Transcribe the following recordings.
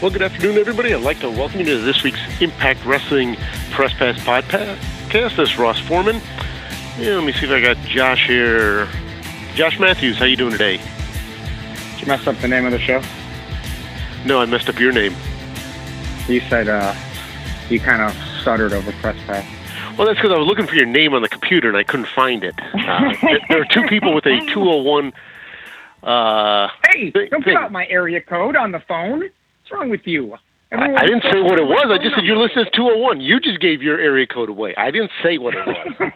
Well, good afternoon, everybody. I'd like to welcome you to this week's Impact Wrestling Press Pass podcast. This is Ross Foreman. Yeah, let me see if I got Josh here. Josh Matthews, how you doing today? Did you mess up the name of the show? No, I messed up your name. You said uh, you kind of stuttered over press pass. Well, that's because I was looking for your name on the computer and I couldn't find it. Uh, there are two people with a 201. Uh, Hey, don't put out my area code on the phone. What's wrong with you? I, I didn't say what it was. I just said your list is 201. You just gave your area code away. I didn't say what it was.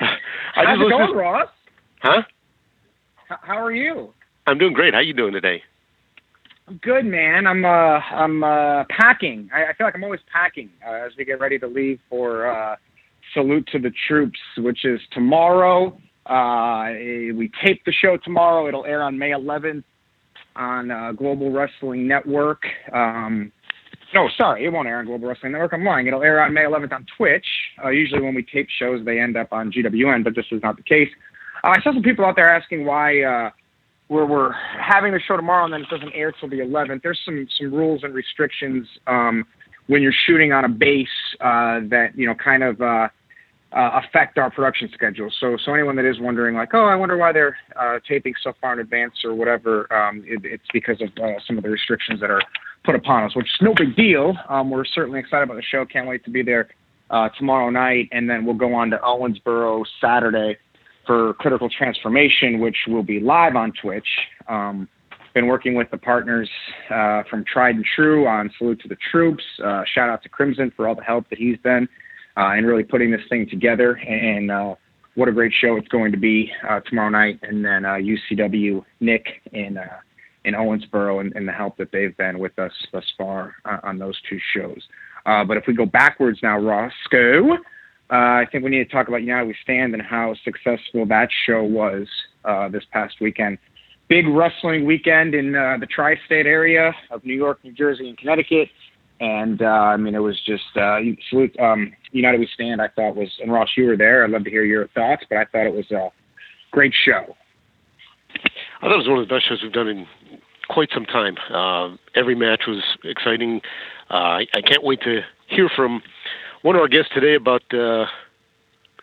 I How's just it going, listened- Ross? Huh? H- how are you? I'm doing great. How you doing today? I'm good, man. I'm uh, I'm uh, packing. I, I feel like I'm always packing uh, as we get ready to leave for uh, Salute to the Troops, which is tomorrow. Uh, we tape the show tomorrow. It'll air on May 11th on uh, Global Wrestling Network. Um, no, sorry, it won't air on Global Wrestling Network. I'm lying. It'll air on May 11th on Twitch. Uh, usually, when we tape shows, they end up on GWN, but this is not the case. Uh, I saw some people out there asking why uh, we're, we're having the show tomorrow and then it doesn't air till the 11th. There's some some rules and restrictions um, when you're shooting on a base uh, that you know kind of. Uh, affect our production schedule. So, so anyone that is wondering, like, oh, I wonder why they're uh, taping so far in advance or whatever, um, it, it's because of uh, some of the restrictions that are put upon us, which is no big deal. Um, we're certainly excited about the show. Can't wait to be there uh, tomorrow night, and then we'll go on to Owensboro Saturday for Critical Transformation, which will be live on Twitch. Um, been working with the partners uh, from Tried and True on Salute to the Troops. Uh, shout out to Crimson for all the help that he's been and really putting this thing together. And uh, what a great show it's going to be uh, tomorrow night. And then uh, UCW Nick uh, in Owensboro and, and the help that they've been with us thus far uh, on those two shows. Uh, but if we go backwards now, Roscoe, uh, I think we need to talk about United We Stand and how successful that show was uh, this past weekend. Big wrestling weekend in uh, the tri-state area of New York, New Jersey, and Connecticut. And uh, I mean, it was just uh, salute um, United We Stand. I thought was, and Ross, you were there. I'd love to hear your thoughts, but I thought it was a great show. I thought it was one of the best shows we've done in quite some time. Uh, every match was exciting. Uh, I, I can't wait to hear from one of our guests today about uh,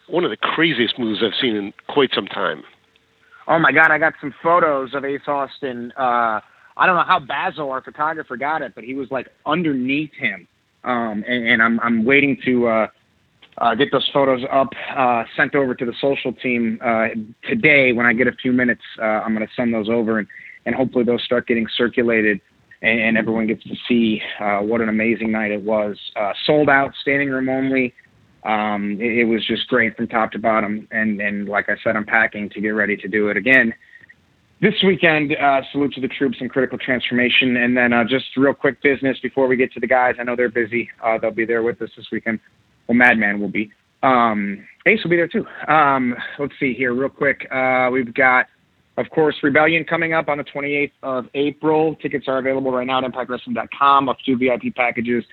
one of the craziest moves I've seen in quite some time. Oh my God, I got some photos of Ace Austin. Uh, I don't know how Basil, our photographer, got it, but he was like underneath him. Um, and, and I'm I'm waiting to uh, uh, get those photos up, uh, sent over to the social team uh, today. When I get a few minutes, uh, I'm going to send those over, and and hopefully those start getting circulated, and, and everyone gets to see uh, what an amazing night it was. Sold out, standing room only. Um, it, it was just great from top to bottom, and and like I said, I'm packing to get ready to do it again this weekend, uh, salute to the troops and critical transformation. And then uh, just real quick business before we get to the guys. I know they're busy. Uh, they'll be there with us this weekend. Well, Madman will be. Um, Ace will be there too. Um, let's see here, real quick. Uh, we've got, of course, Rebellion coming up on the 28th of April. Tickets are available right now at ImpactWrestling.com. A few VIP packages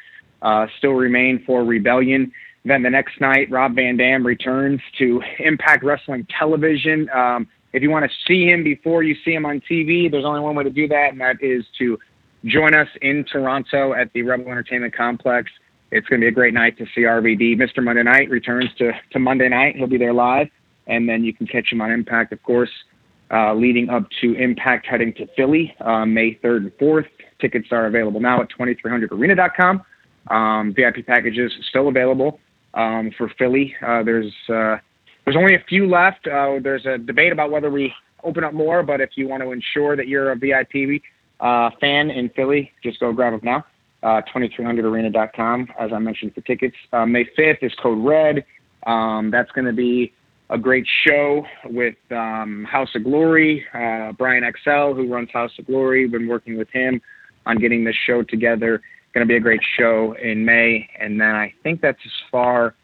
uh, still remain for Rebellion. Then the next night, Rob Van Dam returns to Impact Wrestling Television. Um, if you want to see him before you see him on TV, there's only one way to do that, and that is to join us in Toronto at the Rebel Entertainment Complex. It's going to be a great night to see RVD. Mr. Monday Night returns to, to Monday night. He'll be there live, and then you can catch him on Impact, of course, uh, leading up to Impact heading to Philly uh, May 3rd and 4th. Tickets are available now at 2300arena.com. Um, VIP packages still available um, for Philly. Uh, there's uh, there's only a few left. Uh, there's a debate about whether we open up more, but if you want to ensure that you're a VIP uh, fan in Philly, just go grab them now. Uh, 2300arena.com, as I mentioned, for tickets. Uh, May 5th is Code Red. Um, that's going to be a great show with um, House of Glory. Uh, Brian XL, who runs House of Glory, been working with him on getting this show together. going to be a great show in May, and then I think that's as far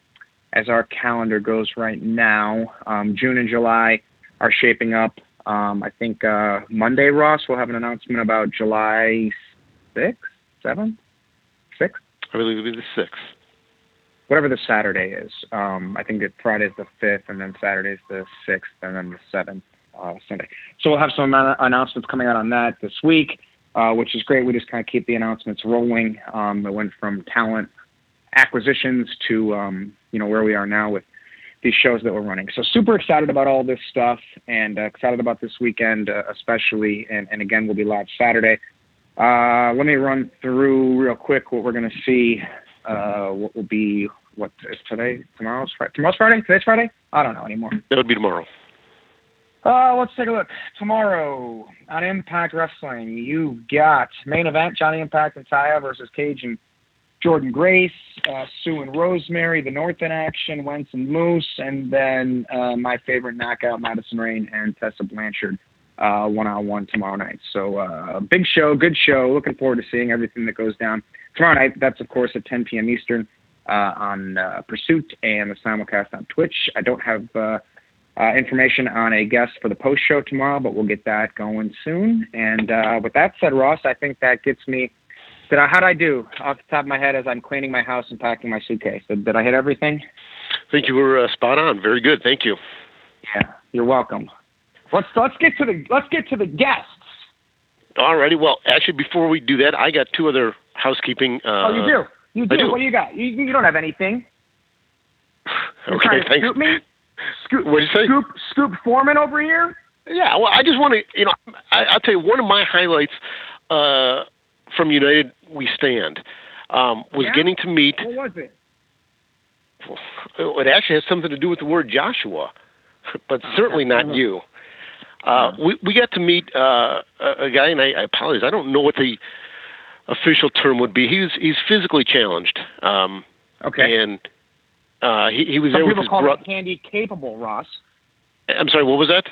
as our calendar goes right now. Um, June and July are shaping up. Um, I think uh, Monday, Ross, we'll have an announcement about July 6th, 7th, 6th? I believe it'll be the 6th. Whatever the Saturday is. Um, I think that Friday's the 5th, and then Saturday's the 6th, and then the 7th, uh, Sunday. So we'll have some announcements coming out on that this week, uh, which is great. We just kind of keep the announcements rolling. Um, it went from talent acquisitions to, um, you know, where we are now with these shows that we're running. So super excited about all this stuff and uh, excited about this weekend, uh, especially. And, and again, we'll be live Saturday. Uh, let me run through real quick what we're going to see. Uh, what will be what is today? Tomorrow's Friday. Tomorrow's Friday. Today's Friday. I don't know anymore. That would be tomorrow. Uh, let's take a look. Tomorrow on Impact Wrestling, you've got main event Johnny Impact and Taya versus Cage and Jordynne Grace, uh, Sue and Rosemary, the North in Action, Wentz and Moose, and then uh, my favorite knockout, Madison Rayne and Tessa Blanchard, one on one tomorrow night. So, uh, big show, good show. Looking forward to seeing everything that goes down tomorrow night. That's, of course, at 10 p.m. Eastern uh, on uh, Pursuit and the simulcast on Twitch. I don't have uh, information on a guest for the post show tomorrow, but we'll get that going soon. And with that said, Ross, I think that gets me did I? How'd I do off the top of my head as I'm cleaning my house and packing my suitcase? Did, I hit everything? I think you were uh, spot on. Very good. Thank you. Yeah, you're welcome. Let's let's get to the let's get to the guests. Alrighty. Well, actually, before we do that, I got two other housekeeping. Uh, oh, you do. You do. do. What do you got? You, you don't have anything. You're okay. Thanks. Scoop me. Scoop. What did you say? Scoop. Scoop Foreman over here. Yeah. Well, I just want to. You know, I, I'll tell you one of my highlights. Uh, from United We Stand um, was yeah? getting to meet. What was it? It actually has something to do with the word Joshua, but certainly not you. Uh, we we got to meet uh, a guy, and I, I apologize. I don't know what the official term would be. He's he's physically challenged. Um, okay. And uh, he he was Some there with his brother. handy capable, Ross. I'm sorry. What was that?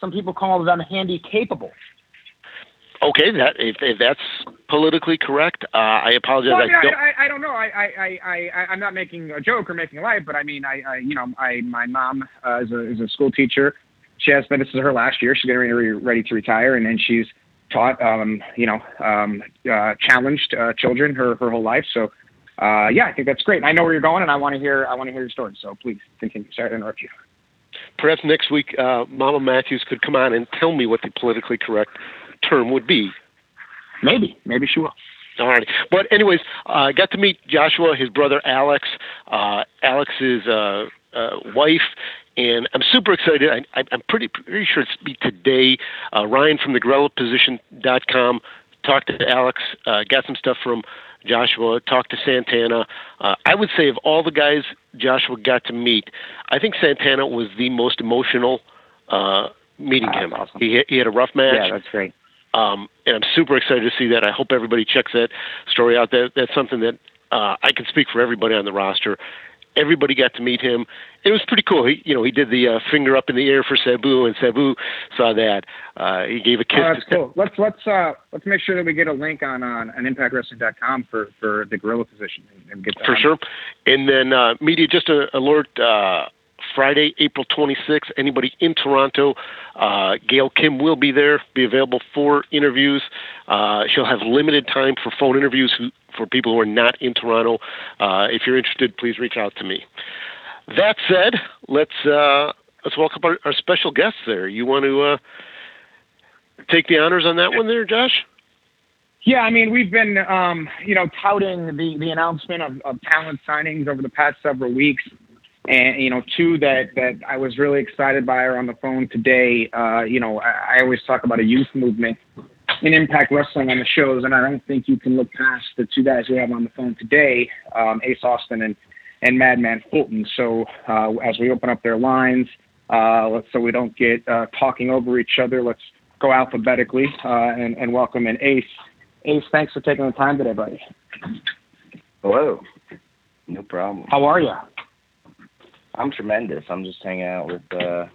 Some people call them handy capable. Okay, that if, if that's politically correct, uh, I apologize. Well, I, I, don't. I, I don't know. I, I, I, I, I'm not making a joke or making light, but I mean, I, I you know, I, my mom uh, is, a, is a school teacher. She has been. This is her last year. She's getting ready, ready to retire, and then she's taught, um, you know, um, uh, challenged uh, children her her whole life. So, uh, yeah, I think that's great. I know where you're going, and I want to hear I want to hear your story. So please continue. Sorry to interrupt you. Perhaps next week, uh, Mama Matthews could come on and tell me what the politically correct term would be. Maybe, maybe she will. All right. But anyways, I uh, got to meet Joshua, his brother Alex, uh, Alex's uh, uh, wife, and I'm super excited. I, I'm pretty pretty sure it's be today. Uh, Ryan from the GorillaPosition.com talked to Alex, uh, got some stuff from Joshua, talked to Santana. Uh, I would say of all the guys Joshua got to meet, I think Santana was the most emotional uh, meeting Wow, him. awesome. He he had a rough match. Yeah, that's great. Um, and I'm super excited to see that. I hope everybody checks that story out. That that's something that uh, I can speak for everybody on the roster. Everybody got to meet him. It was pretty cool. He, you know, he did the uh, finger up in the air for Sabu, and Sabu saw that. Uh, he gave a kiss. Oh, that's to cool. Let's let's uh let's make sure that we get a link on on, on ImpactWrestling.com for for the gorilla position and, and get that for on. sure. And then uh, media just a alert. Uh, Friday, April 26th. Anybody in Toronto, uh, Gail Kim will be there, be available for interviews. Uh, she'll have limited time for phone interviews for people who are not in Toronto. Uh, if you're interested, please reach out to me. That said, let's uh, let's welcome our, our special guests. There, you want to uh, take the honors on that one, there, Josh? Yeah, I mean, we've been, um, you know, touting the, the announcement of, of talent signings over the past several weeks. And, you know, two that, that I was really excited by are on the phone today. Uh, you know, I, I always talk about a youth movement in Impact Wrestling on the shows, and I don't think you can look past the two guys we have on the phone today, um, Ace Austin and, and Madman Fulton. So uh, as we open up their lines, uh, let's so we don't get uh, talking over each other, let's go alphabetically uh, and, and welcome in Ace. Ace, thanks for taking the time today, buddy. Hello. No problem. How are you? I'm tremendous. I'm just hanging out with uh,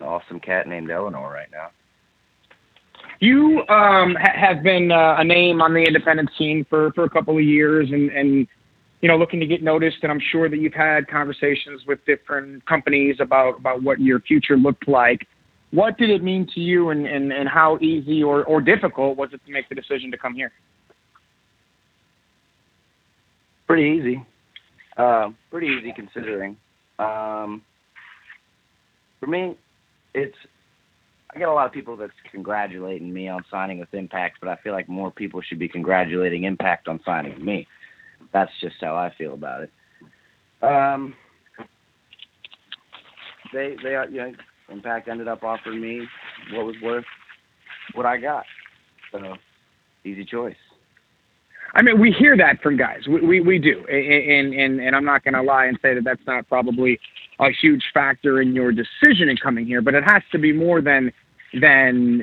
an awesome cat named Eleanor right now. You um, ha- have been uh, a name on the independent scene for, for a couple of years, and, and you know, looking to get noticed. And I'm sure that you've had conversations with different companies about about what your future looked like. What did it mean to you, and, and, and how easy or, or difficult was it to make the decision to come here? Pretty easy. Uh, pretty easy considering. Um, for me, it's I get a lot of people that's congratulating me on signing with Impact, but I feel like more people should be congratulating Impact on signing me. That's just how I feel about it. Um, they they are you know Impact ended up offering me what was worth what I got. So easy choice. I mean, we hear that from guys. We we, we do, and and and I'm not going to lie and say that that's not probably a huge factor in your decision in coming here, but it has to be more than than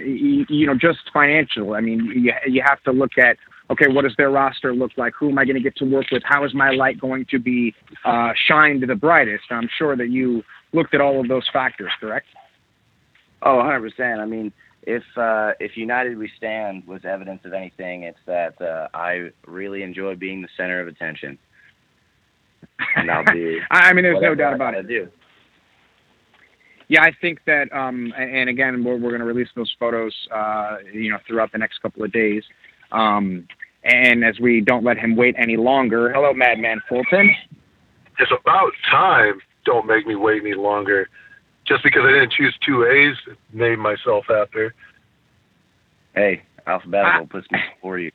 you know just financial. I mean, you you have to look at okay, what does their roster look like? Who am I going to get to work with? How is my light going to be uh, shined the brightest? I'm sure that you looked at all of those factors, correct? Oh, 100%. I mean, if uh, if United We Stand was evidence of anything, it's that uh, I really enjoy being the center of attention, and I'll do. I mean, there's no doubt about it. Do. Yeah, I think that, um, and again, we're, we're going to release those photos, uh, you know, throughout the next couple of days. Um, and as we don't let him wait any longer, hello, Madman Fulton. It's about time. Don't make me wait any longer. Just because I didn't choose two A's, name myself after. Hey, alphabetical Ah. puts me before you.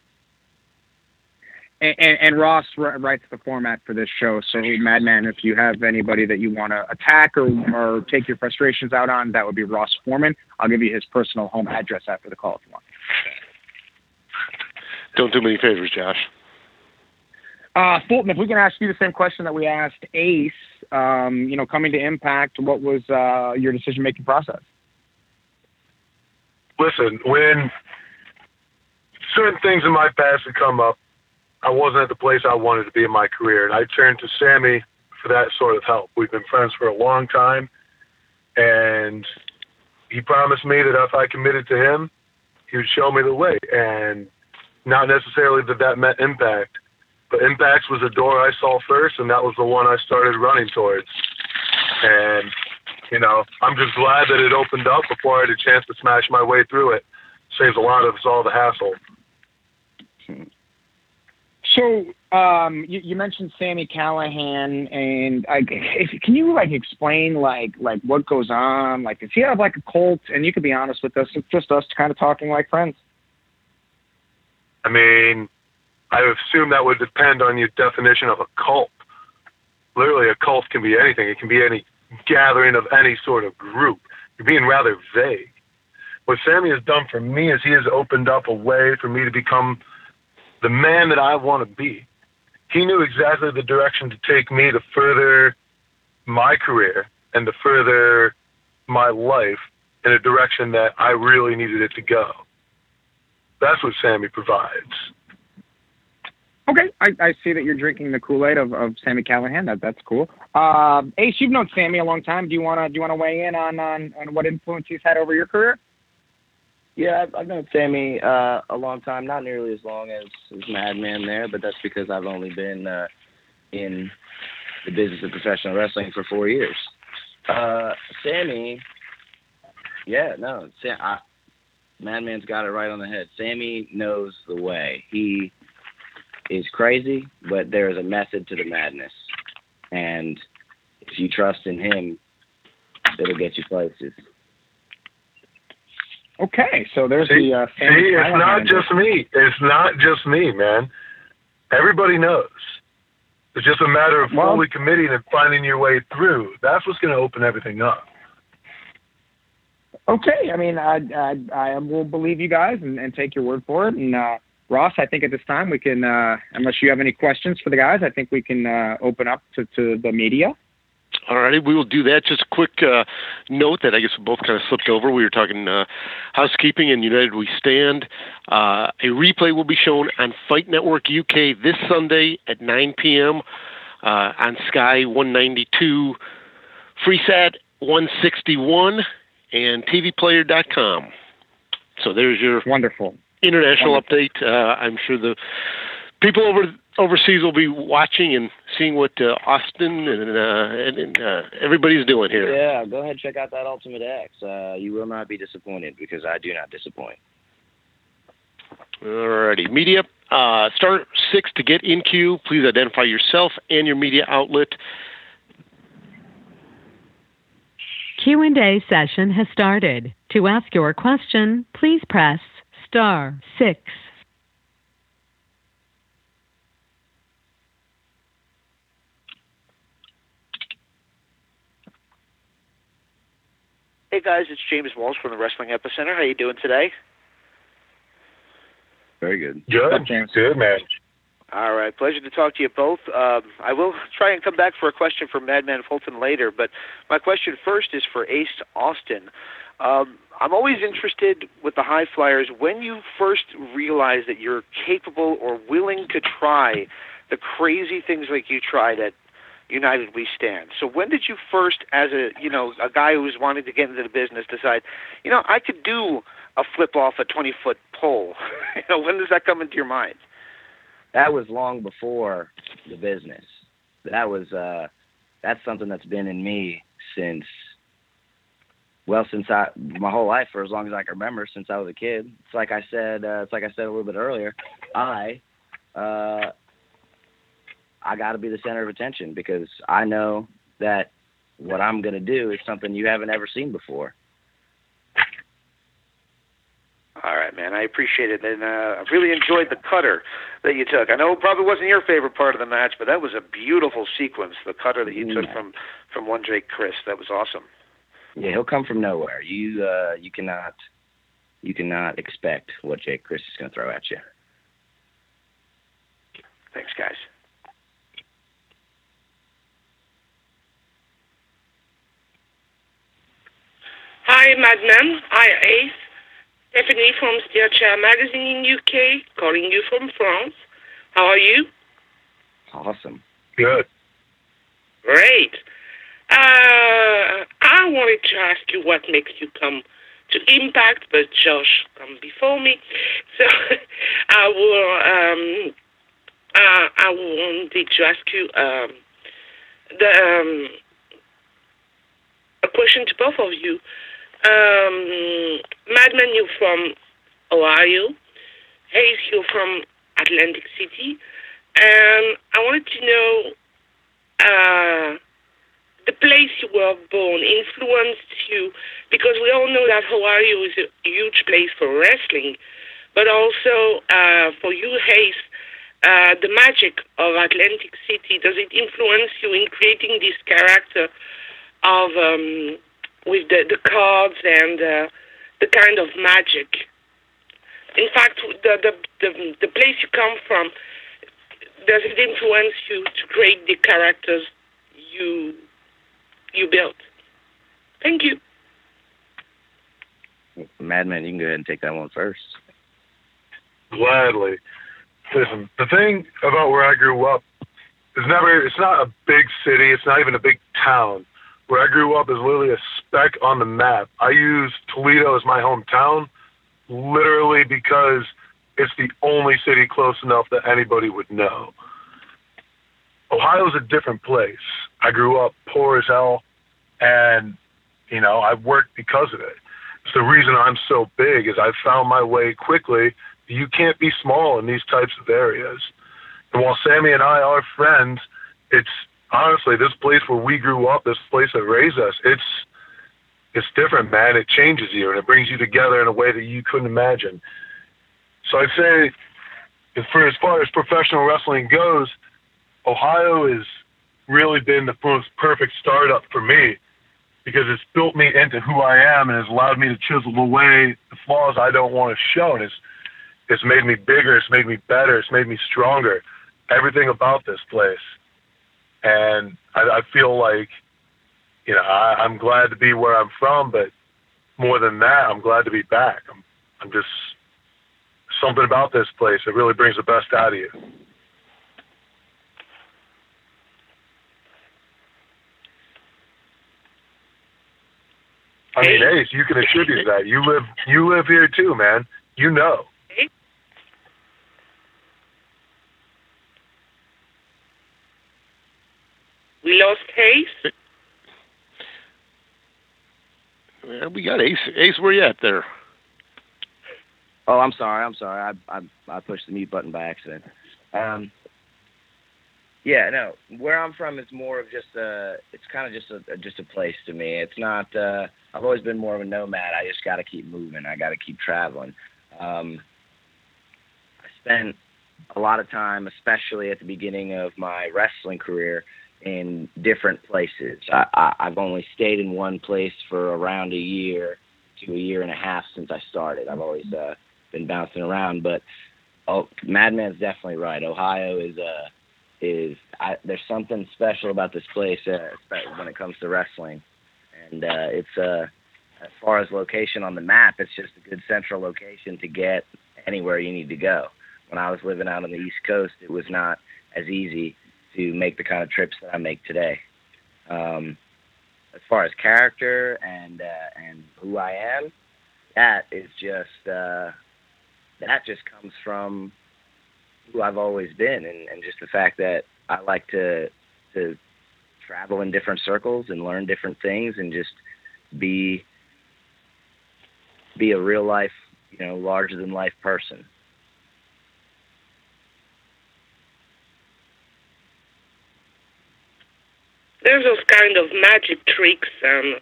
And, and, and Ross r- writes the format for this show. So, Madman, if you have anybody that you want to attack or, or take your frustrations out on, that would be Ross Foreman. I'll give you his personal home address after the call if you want. Don't do me any favors, Josh. Uh, Fulton, if we can ask you the same question that we asked Ace, um, you know, coming to Impact, what was uh, your decision making process? Listen, when certain things in my past had come up, I wasn't at the place I wanted to be in my career, and I turned to Sammy for that sort of help. We've been friends for a long time, and he promised me that if I committed to him, he would show me the way. And not necessarily that that meant impact, but impacts was the door I saw first, and that was the one I started running towards. And you know, I'm just glad that it opened up before I had a chance to smash my way through it. Saves a lot of us all the hassle. So um, you, you mentioned Sami Callihan, and I, if, can you like explain like like what goes on? Like, does he have like a cult? And you can be honest with us. It's just us kind of talking like friends. I mean, I assume that would depend on your definition of a cult. Literally, a cult can be anything. It can be any gathering of any sort of group. You're being rather vague. What Sammy has done for me is he has opened up a way for me to become the man that I want to be. He knew exactly the direction to take me to further my career and to further my life in a direction that I really needed it to go. That's what Sammy provides. Okay, I, I see that you're drinking the Kool Aid of, of Sami Callihan. That that's cool. Uh, Ace, you've known Sammy a long time. Do you wanna do you wanna weigh in on on, on what influence he's had over your career? Yeah, I've, I've known Sammy uh, a long time, not nearly as long as, as Madman there, but that's because I've only been uh, in the business of professional wrestling for four years. Uh, Sammy, yeah, no, Sam, I, Madman's got it right on the head. Sammy knows the way. He is crazy, but there is a method to the madness, and if you trust in him, it'll get you places. Okay, so there's See, the uh, Sammy see, it's not endorsement. just me. It's not just me, man. Everybody knows. It's just a matter of Well- fully committing and finding your way through. That's what's going to open everything up. Okay, I mean, I I, I will believe you guys and, and take your word for it. And uh, Ross, I think at this time we can, uh, unless you have any questions for the guys, I think we can uh, open up to, to the media. All righty, we will do that. Just a quick uh, note that I guess we both kind of slipped over. We were talking uh, housekeeping and United We Stand. Uh, a replay will be shown on Fight Network UK this Sunday at 9 p.m. Uh, on Sky 192, FreeSat 161, and TVPlayer.com. So there's your Wonderful. International Wonderful. update. Uh, I'm sure the people over overseas will be watching and seeing what uh, Austin and, uh, and, and uh, everybody's doing here. Yeah, go ahead and check out that Ultimate X. Uh, you will not be disappointed because I do not disappoint. Alrighty, media. Uh, star six to get in queue. Please identify yourself and your media outlet. Q&A session has started. To ask your question, please press star 6. Hey guys, it's James Walsh from the Wrestling Epicenter. How you doing today? Very good. Good, Up, James. good man. All right, pleasure to talk to you both. Um, I will try and come back for a question from Madman Fulton later, but my question first is for Ace Austin. Um, I'm always interested with the high flyers when you first realize that you're capable or willing to try the crazy things like you tried at United We Stand. So when did you first, as a you know a guy who was wanting to get into the business, decide, you know, I could do a flip off a 20 foot pole? you know, when does that come into your mind? That was long before the business. That was uh, that's something that's been in me since well since I my whole life for as long as I can remember since I was a kid. It's like I said. Uh, it's like I said a little bit earlier. I uh, I got to be the center of attention because I know that what I'm going to do is something you haven't ever seen before. All right, man. I appreciate it, and uh, I really enjoyed the cutter that you took. I know it probably wasn't your favorite part of the match, but that was a beautiful sequence. The cutter that you took from from one Jake Crist. That was awesome. Yeah, he'll come from nowhere. You uh, you cannot you cannot expect what Jake Crist is going to throw at you. Thanks, guys. Hi, Madman. Hi, Ace. Stephanie from Steelchair Magazine in UK, calling you from France. How are you? Awesome. Good. Great. Uh, I wanted to ask you what makes you come to Impact, but Josh come before me. So I will. Um, uh, I wanted to ask you um, the um, a question to both of you. Um, Madman, you're from Ohio. Hayes, you're from Atlantic City. And I wanted to know uh, the place you were born influenced you, because we all know that Ohio is a huge place for wrestling, but also uh, for you, Hayes, uh, the magic of Atlantic City. Does it influence you in creating this character of um, with the, the cards and uh, the kind of magic? In fact, the, the the the place you come from does it influence you to create the characters you you built? Thank you. Madman, you can go ahead and take that one first. Gladly. Listen, the thing about where I grew up is never, it's not a big city, it's not even a big town. Where I grew up is literally a speck on the map. I use Toledo as my hometown literally because it's the only city close enough that anybody would know. Ohio's a different place. I grew up poor as hell, and, you know, I worked because of it. It's the reason I'm so big is I found my way quickly you can't be small in these types of areas. And while Sammy and I are friends, it's honestly this place where we grew up, this place that raised us, it's it's different, man. It changes you and it brings you together in a way that you couldn't imagine. So I'd say for as far as professional wrestling goes, Ohio has really been the most perfect startup for me because it's built me into who I am and has allowed me to chisel away the flaws I don't want to show. And it's it's made me bigger. It's made me better. It's made me stronger. Everything about this place, and I, I feel like, you know, I, I'm glad to be where I'm from, but more than that, I'm glad to be back. I'm, I'm just something about this place that really brings the best out of you. I mean, Ace, you can attribute that. You live you live here too, man. You know. We lost Ace. Yeah, we got Ace. Ace, where you at there? Oh, I'm sorry. I'm sorry. I I I pushed the mute button by accident. Um. Yeah, no. Where I'm from is more of just a. It's kind of just a just a place to me. It's not. uh I've always been more of a nomad. I just got to keep moving. I got to keep traveling. Um. I spent a lot of time, especially at the beginning of my wrestling career, in different places. I, I, I've only stayed in one place for around a year to a year and a half since I started. I've always uh, been bouncing around, but oh, Madman's definitely right. Ohio is uh is I, there's something special about this place uh, when it comes to wrestling, and uh, it's uh as far as location on the map, it's just a good central location to get anywhere you need to go. When I was living out on the East Coast, it was not as easy to make the kind of trips that I make today. Um, as far as character and uh, and who I am, that is just uh, that just comes from who I've always been, and, and just the fact that I like to to travel in different circles and learn different things, and just be be a real life, you know, larger than life person. There's those kind of magic tricks and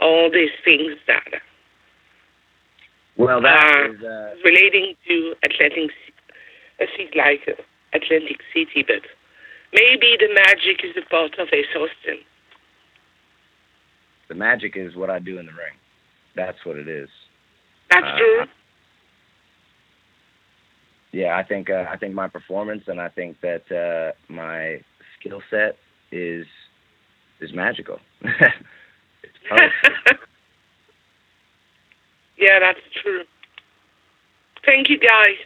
all these things that Well, that Uh, is uh, relating to Atlantic, a city like Atlantic City, but maybe the magic is a part of Ace Austin. the magic is what I do in the ring. That's what it is. That's Uh, true. yeah, I think uh, I think my performance and I think that uh, my skill set is is magical. yeah, that's true. Thank you, guys.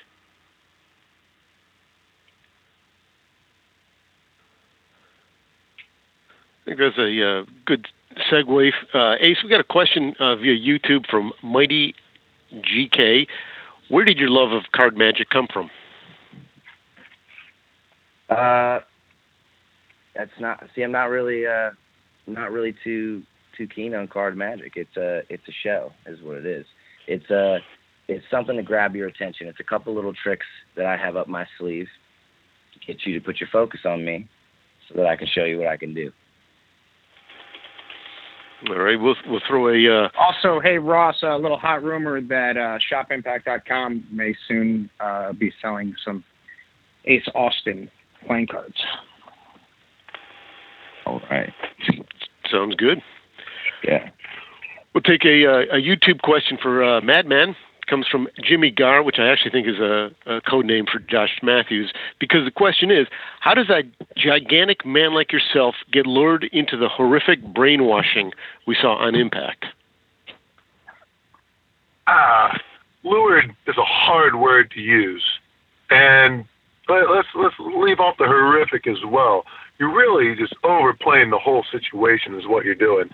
Think that's a uh, good segue. Uh, Ace, we got a question uh, via YouTube from Mighty GK. Where did your love of card magic come from? uh, that's not. See, I'm not really uh, not really too too keen on card magic. It's a it's a show, is what it is. It's a it's something to grab your attention. It's a couple little tricks that I have up my sleeve to get you to put your focus on me, so that I can show you what I can do. All right, we'll we'll throw a uh, Also, hey Ross, a little hot rumor that uh, ShopImpact.com may soon uh, be selling some Ace Austin playing cards. All right. sounds good. Yeah. We'll take a uh, a YouTube question for uh, Madman. Comes from Jimmy Gar, which I actually think is a, a code name for Josh Matthews, because the question is, how does a gigantic man like yourself get lured into the horrific brainwashing we saw on Impact? ah, lured is a hard word to use, and but let's let's leave off the horrific as well. You're really just overplaying the whole situation, is what you're doing.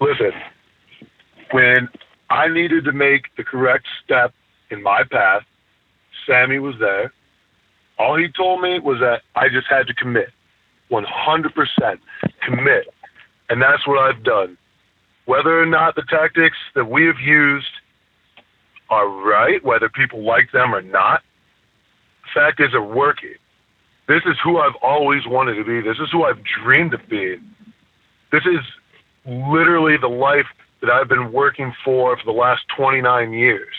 Listen, when I needed to make the correct step in my path, Sammy was there. All he told me was that I just had to commit, 100% commit, and that's what I've done. Whether or not the tactics that we have used are right, whether people like them or not. The fact is, they're working. This is who I've always wanted to be. This is who I've dreamed of being. This is literally the life that I've been working for for the last 29 years.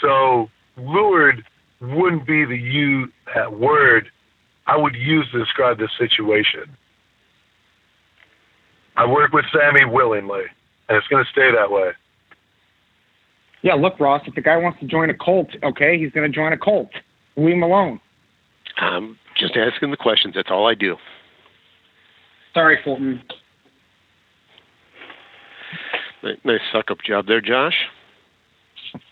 So, lured wouldn't be the you that word I would use to describe this situation. I work with Sammy willingly, and it's going to stay that way. Yeah, look, Ross, if the guy wants to join a cult, okay, he's going to join a cult. Leave him alone. I'm just asking the questions. That's all I do. Sorry, Fulton. Ni- Nice suck up job there, Josh. It's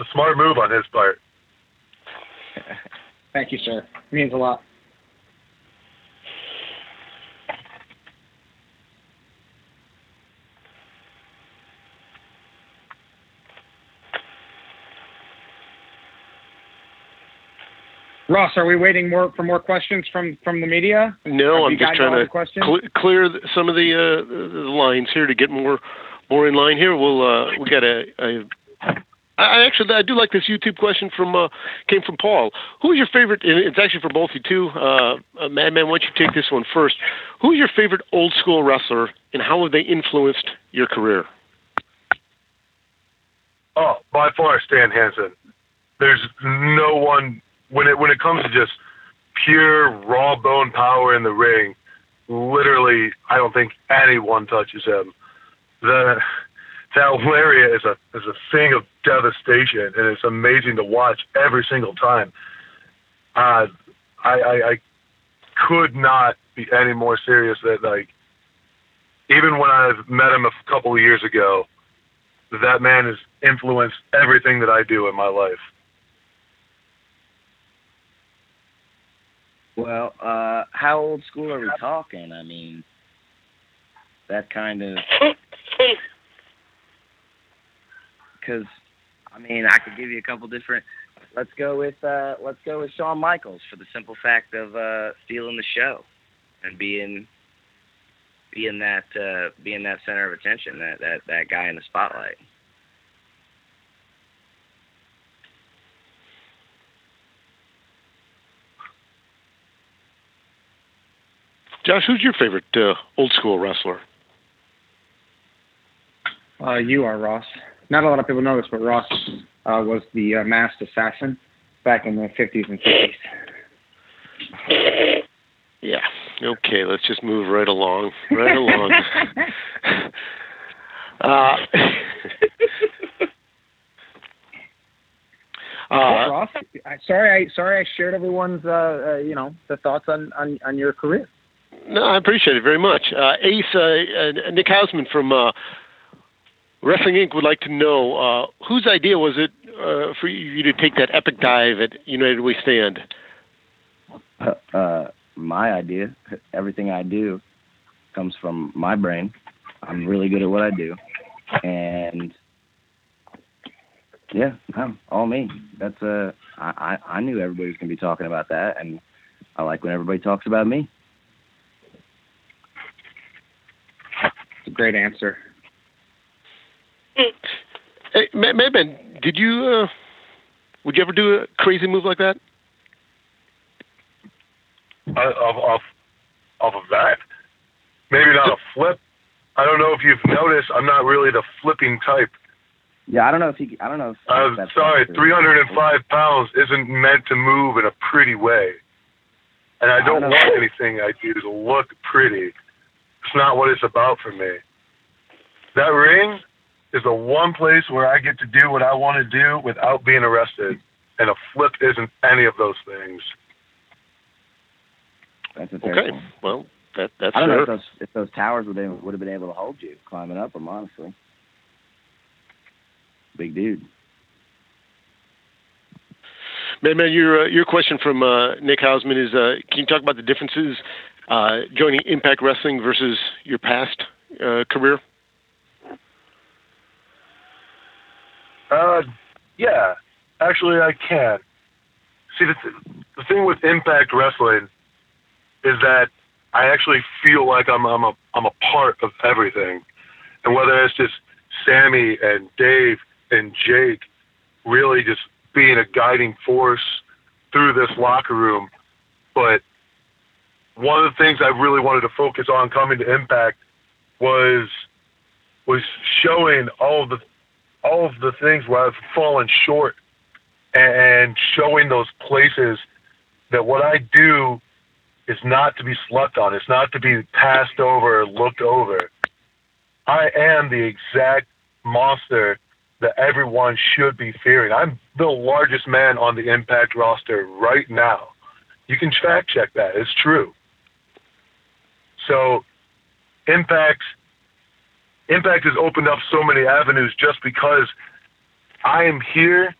a smart move on his part. Thank you, sir. It means a lot. Ross, are we waiting more for more questions from from the media? No, I'm just trying to the questions? cle clear some of the, uh, the lines here to get more more in line here. We'll uh, we got a. a I I actually I do like this YouTube question from uh, came from Paul. Who's your favorite? and It's actually for both you two. Uh, uh, Madman, why don't you take this one first? Who's your favorite old school wrestler, and how have they influenced your career? Oh, by far Stan Hansen. There's no one when it when it comes to just pure raw bone power in the ring. Literally, I don't think anyone touches him. The that lariat is a is a thing of devastation, and it's amazing to watch every single time. Uh, I, I I could not be any more serious that like even when I've met him a couple of years ago, that man has influenced everything that I do in my life. Well, uh, how old school are we talking? I mean, that kind of because I mean I could give you a couple different. Let's go with uh, let's go with Shawn Michaels for the simple fact of uh, stealing the show and being being that uh, being that center of attention, that that that guy in the spotlight. Josh, who's your favorite uh, old school wrestler? Uh, you are Ross. Not a lot of people know this, but Ross uh, was the uh, masked assassin back in the 50s and 60s. Yeah. Okay, let's just move right along. Right along. uh, Well, uh, Ross, sorry, I sorry I shared everyone's uh, uh, you know the thoughts on, on on your career. No, I appreciate it very much. Uh, Ace, uh, uh, Nick Hausman from Wrestling Inc. would like to know uh, whose idea was it uh, for you to take that epic dive at United We Stand? Uh, my idea. Everything I do comes from my brain. I'm really good at what I do, and yeah, all me. That's uh, I I, I knew everybody was gonna be talking about that, and I like when everybody talks about me. A great answer. Hey, Ma- Madman, did you uh, would you ever do a crazy move like that? Uh, off, off, off of that, maybe not a flip. I don't know if you've noticed. I'm not really the flipping type. Yeah, I don't know if he. I don't know if. I'm that's sorry, 305 pounds isn't meant to move in a pretty way. And I I don't know. want anything I do to look pretty. It's not what it's about for me. That ring is the one place where I get to do what I want to do without being arrested. And a flip isn't any of those things. That's a fair Okay, point. well that that's I don't know if those if those towers would have, would have been able to hold you climbing up them. Honestly, big dude. Man, man, your uh, your question from uh, Nick Hausman is: uh, Can you talk about the differences uh, joining Impact Wrestling versus your past uh, career? Uh, yeah, actually, I can. See, the, th- the thing with Impact Wrestling is that I actually feel like I'm I'm a I'm a part of everything, and whether it's just Sammy and Dave and Jake, really just being a guiding force through this locker room, but one of the things I really wanted to focus on coming to Impact was was showing all the all of the things where I've fallen short and showing those places that what I do is not to be slept on. It's not to be passed over or looked over. I am the exact monster that everyone should be fearing. I'm the largest man on the Impact roster right now. You can fact check that. It's true. So, Impact Impact has opened up so many avenues just because I am here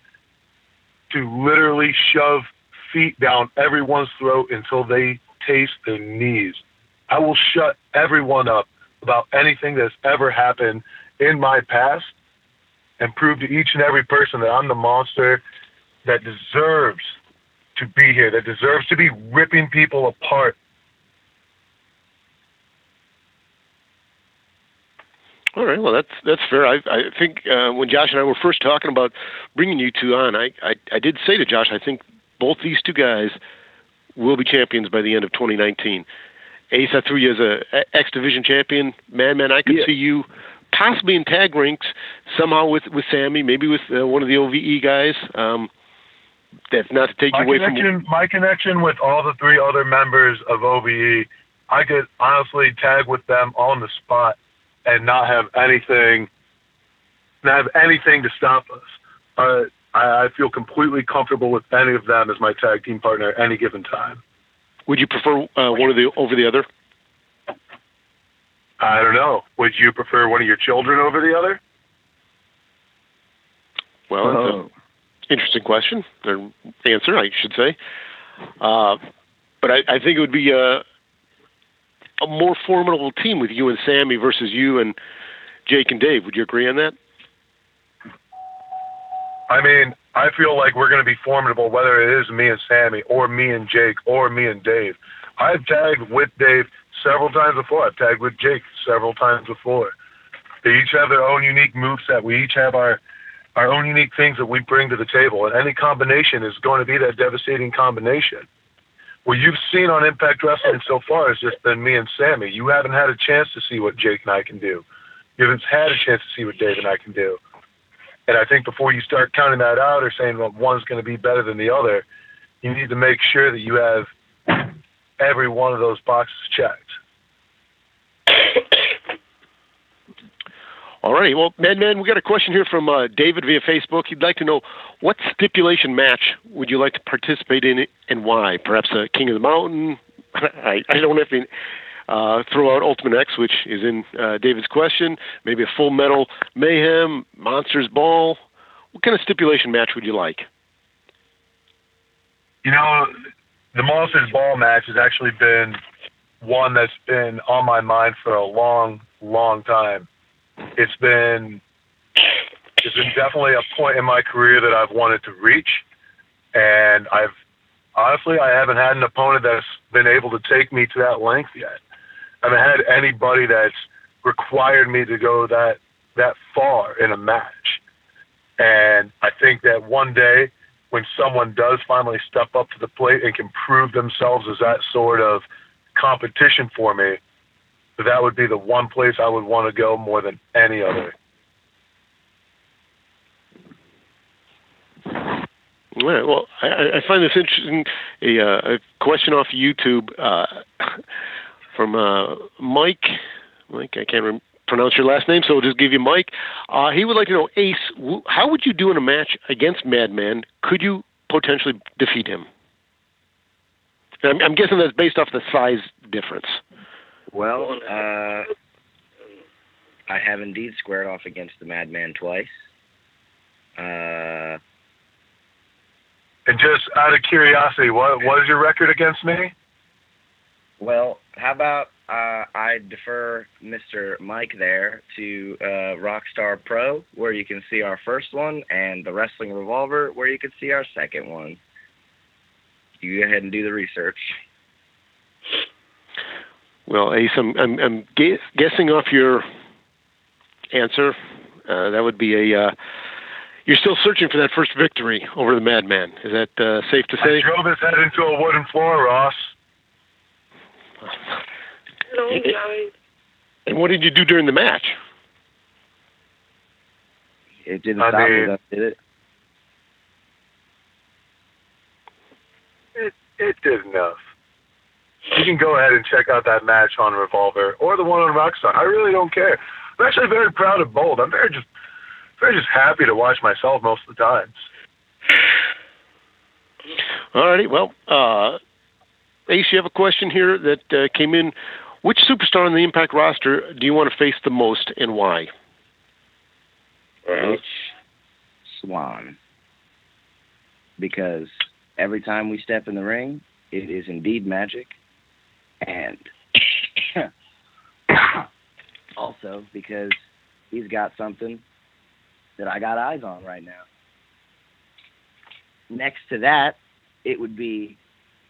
to literally shove feet down everyone's throat until they taste their knees. I will shut everyone up about anything that's ever happened in my past and prove to each and every person that I'm the monster that deserves to be here, that deserves to be ripping people apart. All right. Well, that's that's fair. I I think uh, when Josh and I were first talking about bringing you two on, I, I I did say to Josh, I think both these two guys will be champions by the end of 2019. Ace, I threw you as a X Division champion. Man, man, I could Yeah. see you possibly in tag ranks somehow with with Sami, maybe with uh, one of the OVE guys. Um, that's not to take My you away from. my connection with all the three other members of OVE, I could honestly tag with them on the spot and not have anything, not have anything to stop us. Uh, I, I feel completely comfortable with any of them as my tag team partner at any given time. Would you prefer uh, one of the over the other? I don't know. Would you prefer one of your children over the other? Well, that's Oh. an interesting question or answer, I should say. Uh, but I, I think it would be a, a more formidable team with you and Sami versus you and Jake and Dave. Would you agree on that? I mean, I feel like we're going to be formidable whether it is me and Sami or me and Jake or me and Dave. I've tagged with Dave several times before. I've tagged with Jake several times before. They each have their own unique moveset. We each have our our own unique things that we bring to the table, and any combination is going to be that devastating combination. What you've seen on Impact Wrestling so far has just been me and Sami. You haven't had a chance to see what Jake and I can do. You haven't had a chance to see what Dave and I can do. And I think before you start counting that out or saying well one's going to be better than the other, you need to make sure that you have every one of those boxes checked. All righty. Well, Madman, we got a question here from uh, David via Facebook. He'd like to know what stipulation match would you like to participate in and why? Perhaps a King of the Mountain. I, I don't have to uh, throw out Ultimate X, which is in uh, David's question. Maybe a Full Metal Mayhem, Monsters Ball. What kind of stipulation match would you like? You know, the Monsters Ball match has actually been one that's been on my mind for a long, long time. It's been it's been definitely a point in my career that I've wanted to reach, and I've honestly I haven't had an opponent that's been able to take me to that length yet. I haven't had anybody that's required me to go that that far in a match. And I think that one day when someone does finally step up to the plate and can prove themselves as that sort of competition for me, that would be the one place I would want to go more than any other. Right. Well, I, I find this interesting. A, uh, a question off YouTube uh, from uh, Mike. Mike, I can't rem- pronounce your last name, so I'll just give you Mike. Uh, he would like to know, Ace, w- how would you do in a match against Madman? Could you potentially defeat him? I'm, I'm guessing that's based off the size difference. Well, uh, I have indeed squared off against the Madman twice. Uh, And just out of curiosity, what what is your record against me? well, how about uh, I defer Mr. Mike there to uh, Rockstar Pro, where you can see our first one, and the Wrestling Revolver, where you can see our second one. You go ahead and do the research. Well, Ace, I'm, I'm, I'm gu- guessing off your answer. Uh, that would be a. Uh, you're still searching for that first victory over the Madman. Is that uh, safe to I say? drove his head into a wooden floor, Ross. Hello, guys. And what did you do during the match? It didn't I stop mean- me, though, did it? It it did enough. You can go ahead and check out that match on Revolver or the one on Rockstar. I really don't care. I'm actually very proud of both. I'm very just very just happy to watch myself most of the times. All righty. Well, uh, Ace, you have a question here that uh, came in. Which superstar on the Impact roster do you want to face the most, and why? Rich Swann. Because every time we step in the ring, it is indeed magic. And also because he's got something that I got eyes on right now. Next to that, it would be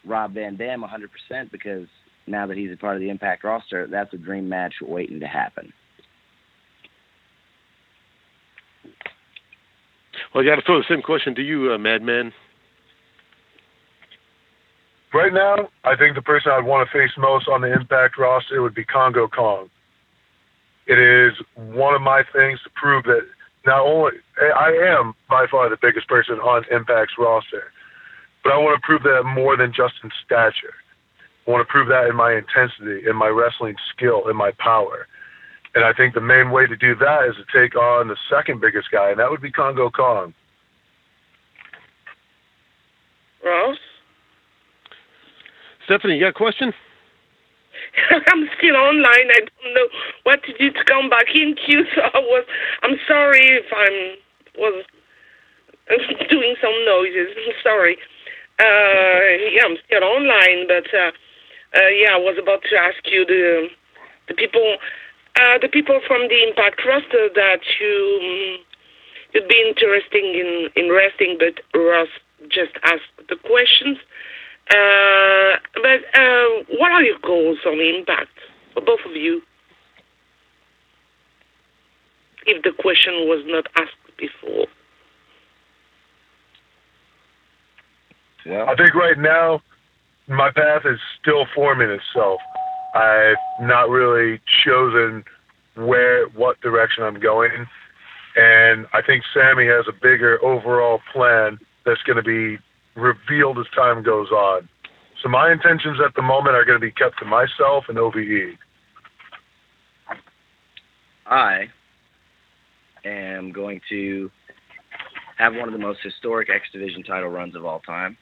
Rob Van Dam 100% because now that he's a part of the Impact roster, that's a dream match waiting to happen. Well, I got to throw the same question to you, uh, Madman. Right now, I think the person I'd want to face most on the Impact roster would be Congo Kong. It is one of my things to prove that not only I am by far the biggest person on Impact's roster, but I want to prove that more than just in stature. I want to prove that in my intensity, in my wrestling skill, in my power. And I think the main way to do that is to take on the second biggest guy, and that would be Congo Kong. Ross? Stephanie, you got a question? I'm still online. I don't know what to do to come back in queue. So I was. I'm sorry if I'm was doing some noises. I'm sorry. Uh, yeah, I'm still online, but uh, uh, yeah, I was about to ask you the the people, uh, the people from the Impact roster that you um, you'd be interesting in in resting, but Ross just asked the questions. Uh, but uh, what are your goals on Impact for both of you? If the question was not asked before. Well, I think right now my path is still forming itself. I've not really chosen where what direction I'm going. And I think Sami has a bigger overall plan that's going to be revealed as time goes on. So my intentions at the moment are going to be kept to myself and OVE. I am going to have one of the most historic X Division title runs of all time.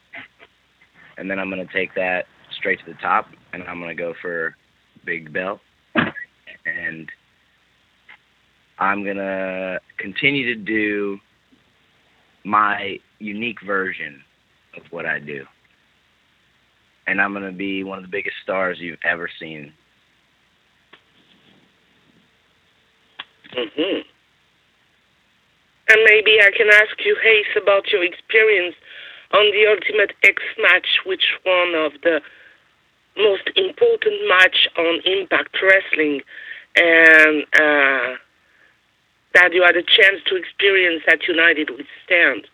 And then I'm going to take that straight to the top, and I'm going to go for Big Belt. And I'm going to continue to do my unique version of what I do. And I'm going to be one of the biggest stars you've ever seen. hmm And maybe I can ask you, Hayes, about your experience on the Ultimate X match, which one of the most important match on Impact Wrestling, and uh, that you had a chance to experience at United We Stand.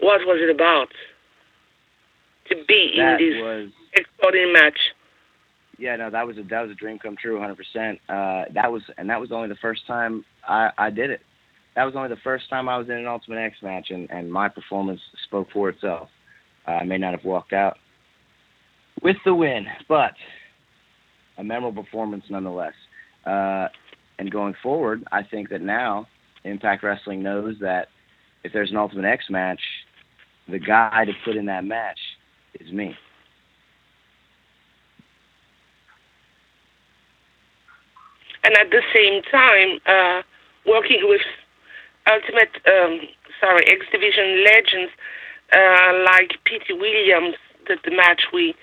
What was it about? To be That in this was extraordinary match. Yeah, no, that was a that was a dream come true, 100%. Uh, that was and that was only the first time I I did it. That was only the first time I was in an Ultimate X match, and and my performance spoke for itself. Uh, I may not have walked out with the win, but a memorable performance nonetheless. Uh, and going forward, I think that now Impact Wrestling knows that if there's an Ultimate X match, the guy to put in that match is me. and at the same time uh, working with Ultimate, um, sorry, X Division legends uh, like Petey Williams, the, the match we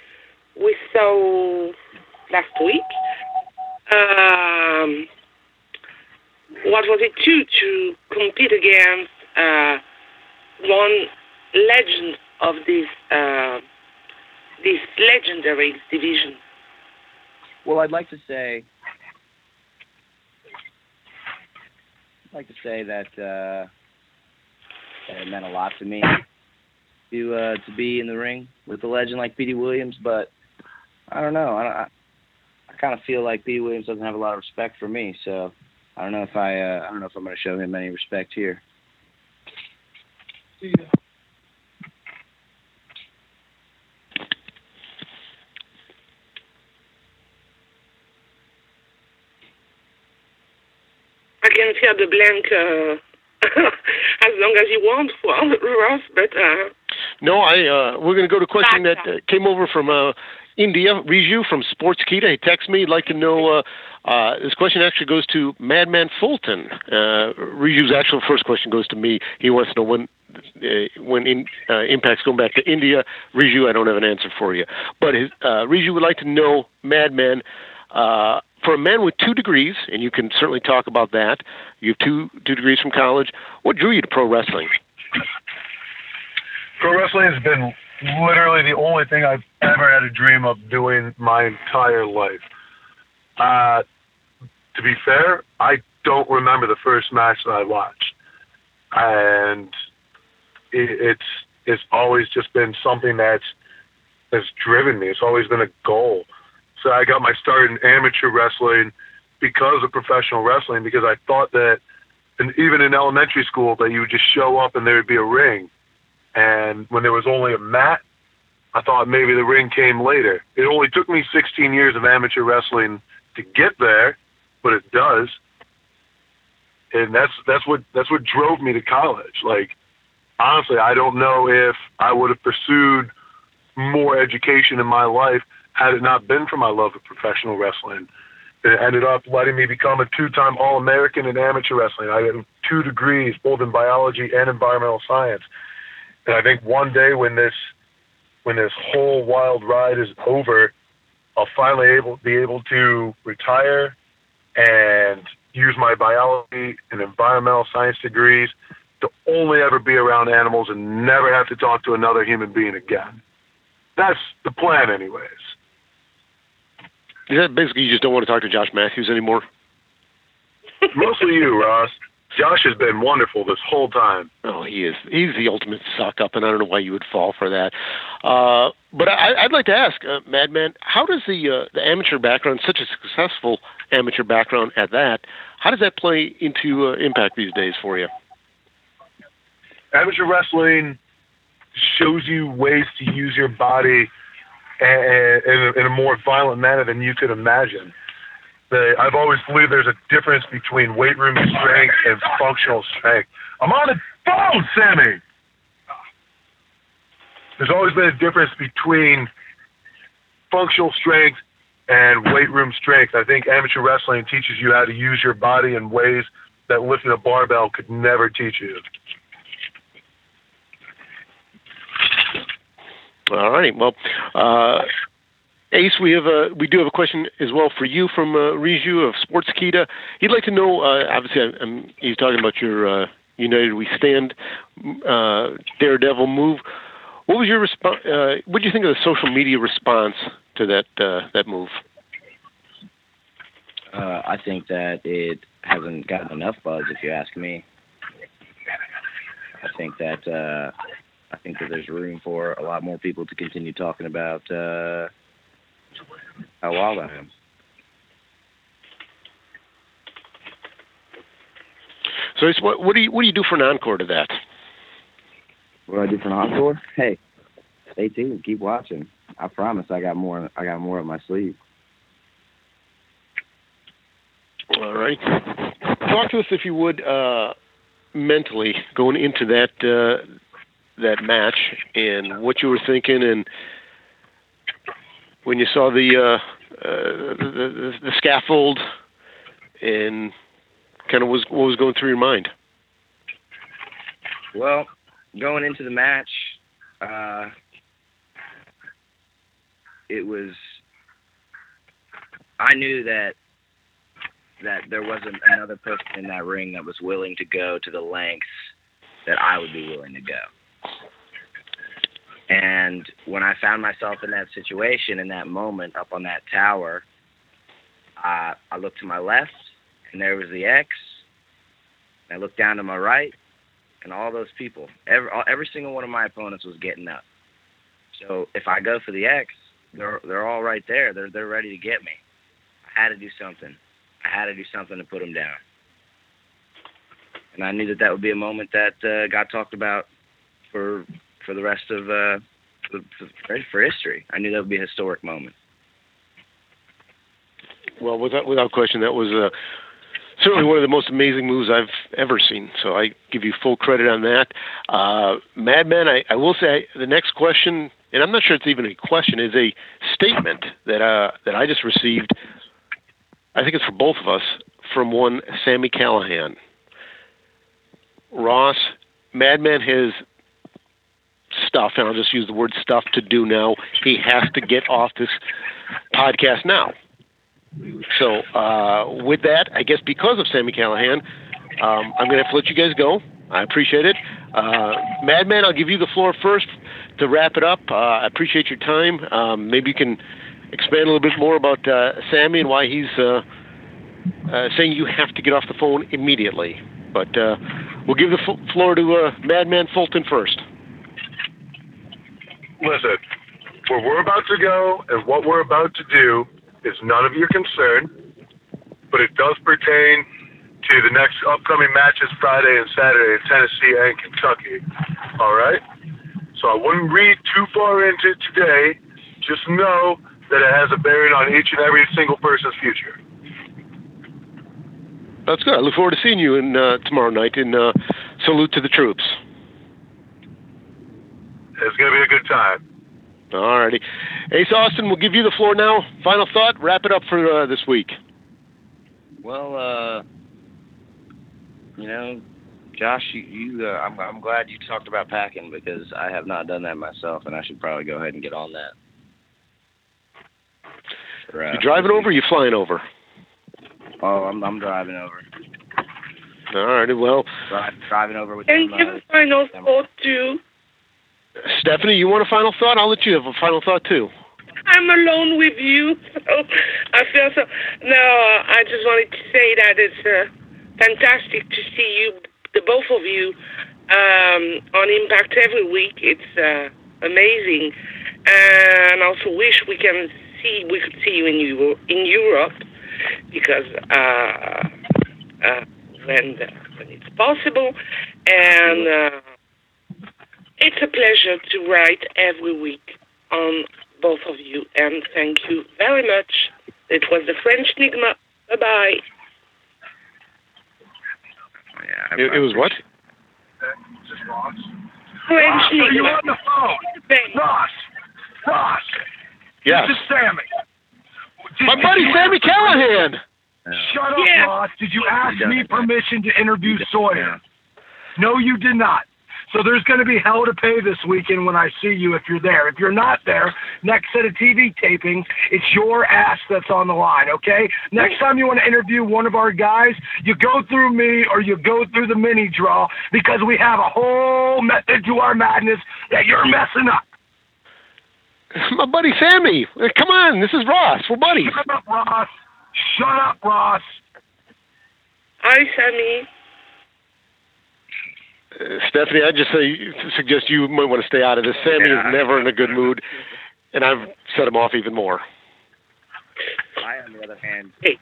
we saw last week. Um, what was it too to compete against uh, one legend of this uh, this legendary division? Well, I'd like to say, I'd like to say that, uh, that it meant a lot to me to uh, to be in the ring with a legend like Petey Williams. But I don't know. I I, I kind of feel like Petey Williams doesn't have a lot of respect for me. So I don't know if I uh, I don't know if I'm going to show him any respect here. I can fill the blank uh, as long as you want, Ross. But uh, No, I. Uh, we're going to go to a question that uh, came over from uh, India. Riju from Sportskeeda. He texted me. He'd like to know. Uh, uh, this question actually goes to Madman Fulton. Uh, Riju's actual first question goes to me. He wants to know when. Uh, when in, uh, Impact's going back to India, Riju, I don't have an answer for you. But his, uh, Riju would like to know, Madman, uh, for a man with two degrees, and you can certainly talk about that. You have two two degrees from college. What drew you to pro wrestling? Pro wrestling has been literally the only thing I've ever had a dream of doing my entire life. Uh, to be fair, I don't remember the first match that I watched, and it, it's it's always just been something that's that's driven me. It's always been a goal. So I got my start in amateur wrestling because of professional wrestling because I thought that, and even in elementary school, that you would just show up and there would be a ring, and when there was only a mat, I thought maybe the ring came later. It only took me 16 years of amateur wrestling to get there, but it does. And that's that's what that's what drove me to college. Like honestly, I don't know if I would have pursued more education in my life had it not been for my love of professional wrestling. It ended up letting me become a two-time All-American in amateur wrestling. I had two degrees, both in biology and environmental science. And I think one day when this when this whole wild ride is over, I'll finally able be able to retire and use my biology and environmental science degrees to only ever be around animals and never have to talk to another human being again. That's the plan, anyways. Is that basically you just don't want to talk to Josh Matthews anymore? Mostly you, Ross. Josh has been wonderful this whole time. Oh, he is. He's the ultimate suck up, and I don't know why you would fall for that. Uh, but I, would like to ask, uh, Madman, how does the uh, the amateur background, such a successful amateur background at that, how does that play into uh, Impact these days for you? Amateur wrestling shows you ways to use your body in a, in a more violent manner than you could imagine I've always believed there's a difference between weight room strength and functional strength. I'm on the phone, Sami. There's always been a difference between functional strength and weight room strength. I think amateur wrestling teaches you how to use your body in ways that lifting a barbell could never teach you. All right. Well, uh, Ace, we have a we do have a question as well for you from uh, Riju of Sportskeeda. He'd like to know. Uh, obviously, I'm, I'm, he's talking about your uh, United We Stand uh, Daredevil move. What was your response? Uh, what do you think of the social media response to that uh, that move? I think that it hasn't gotten enough buzz, if you ask me. I think that I think that there's room for a lot more people to continue talking about uh, how wild I am. So, what, what do you what do you do for an encore to that? What do I do for an encore? Hey, stay tuned. Keep watching. I promise. I got more. I got more up my sleeve. All right. Talk to us if you would uh, mentally going into that uh, that match and what you were thinking and when you saw the uh, uh, the, the, the scaffold and kind of was what was going through your mind? Well, going into the match, uh, it was. I knew that that there wasn't another person in that ring that was willing to go to the lengths that I would be willing to go. And when I found myself in that situation, in that moment, up on that tower, uh, I looked to my left, and there was the X. I looked down to my right, and all those people, every every single one of my opponents was getting up. So if I go for the X, they're they're all right there. They're they're ready to get me. I had to do something. I had to do something to put them down. And I knew that that would be a moment that uh, got talked about for for the rest of uh, for, for history. I knew that would be a historic moment. Well, without without question, that was uh, certainly one of the most amazing moves I've ever seen. So I give you full credit on that. Uh, Madman, I, I will say the next question, and I'm not sure it's even a question, is a statement that uh, that I just received. I think it's for both of us from one Sami Callihan. Ross, Madman has stuff, and I'll just use the word stuff to do now. He has to get off this podcast now. So, uh, with that, I guess because of Sami Callihan, um, I'm going to have to let you guys go. I appreciate it. Uh, Madman, I'll give you the floor first to wrap it up. Uh, I appreciate your time. Um, maybe you can expand a little bit more about uh, Sami and why he's uh, uh, saying you have to get off the phone immediately. But uh, we'll give the f- floor to Madman Fulton first. Listen, where we're about to go and what we're about to do is none of your concern, but it does pertain to the next upcoming matches Friday and Saturday in Tennessee and Kentucky. All right? So I wouldn't read too far into it today. Just know that it has a bearing on each and every single person's future. That's good. I look forward to seeing you in uh, tomorrow night. And uh, salute to the troops. It's going to be a good time. All righty. Ace Austin, we'll give you the floor now. Final thought. Wrap it up for uh, this week. Well, uh, you know, Josh, you, you uh, I'm, I'm glad you talked about packing because I have not done that myself, and I should probably go ahead and get on that. For, uh, You driving over? Or you flying over? Oh, I'm I'm driving over. All righty. Well, Dri- driving over with And them. give Uh, a final thought too. Stephanie, you want a final thought? I'll let you have a final thought too. I'm alone with you, so I feel so. No, uh, I just wanted to say that it's uh, fantastic to see you, the both of you, um, on Impact every week. It's uh, amazing, and I also wish we can see we could see you in Euro- in Europe because uh, uh, when the, when it's possible, and uh, it's a pleasure to write every week on both of you, and thank you very much. It was the French Enigma. Bye bye. yeah, It, it was what? French Ross, are you on the phone? Ross! Ross! Yes. This is Sami. Did- My did buddy you- Sami Callihan. Shut up, Yeah. Ross. Did you ask me permission to interview Sawyer? No, you did not. So there's going to be hell to pay this weekend when I see you if you're there. If you're not there, next set of TV tapings, it's your ass that's on the line, okay? Next time you want to interview one of our guys, you go through me or you go through the mini draw because we have a whole method to our madness that you're messing up. My buddy Sami. Uh, Come on, this is Ross. We're buddies. Shut up, Ross. Shut up, Ross. Hi, Sami. Uh, Stephanie, I just say suggest you might want to stay out of this. Sami Yeah. is never in a good mood, and I've set him off even more. I, on the other hand, Hey.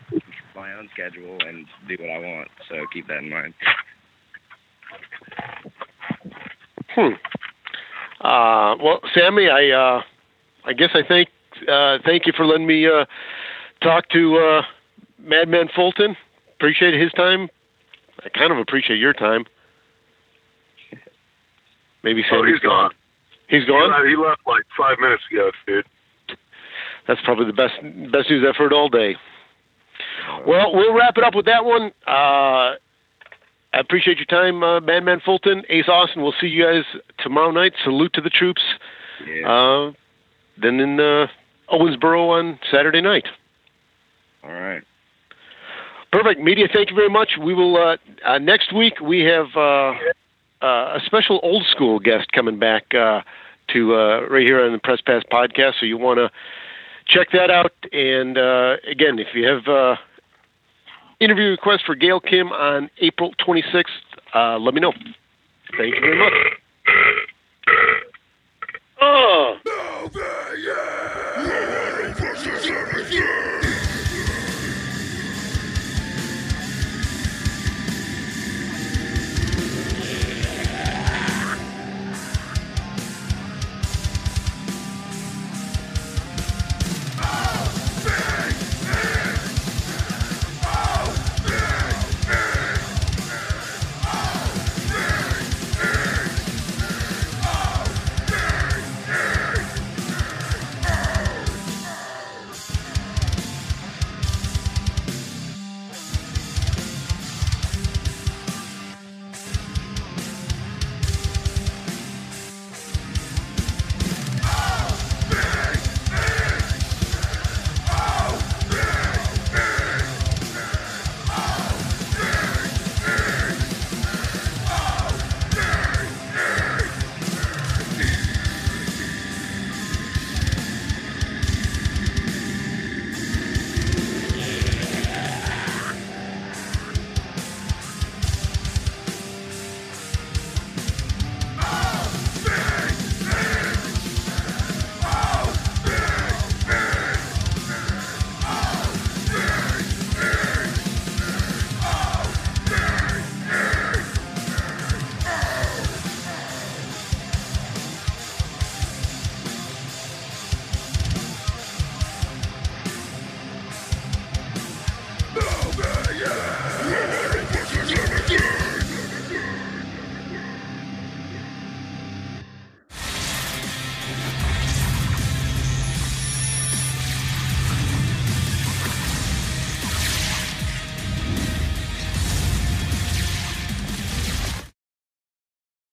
my own schedule and do what I want. So keep that in mind. Hmm. Uh, well, Sami, I uh, I guess I thank uh, thank you for letting me uh, talk to uh, Madman Fulton. Appreciate his time. I kind of appreciate your time. Maybe oh, he's gone. He's gone. He left like five minutes ago, dude. That's probably the best best news I've heard all day. Well, we'll wrap it up with that one. Uh, I appreciate your time, uh, Madman Fulton, Ace Austin. We'll see you guys tomorrow night. Salute to the troops. Yeah. Uh, then in uh, Owensboro on Saturday night. All right. Perfect. Media, thank you very much. We will, uh, uh, next week, we have uh, uh, a special old school guest coming back uh, to uh, right here on the Press Pass podcast. So you want to check that out. And uh, again, if you have uh, interview requests for Gail Kim on April 26th, uh, let me know. Thank you very much. Oh.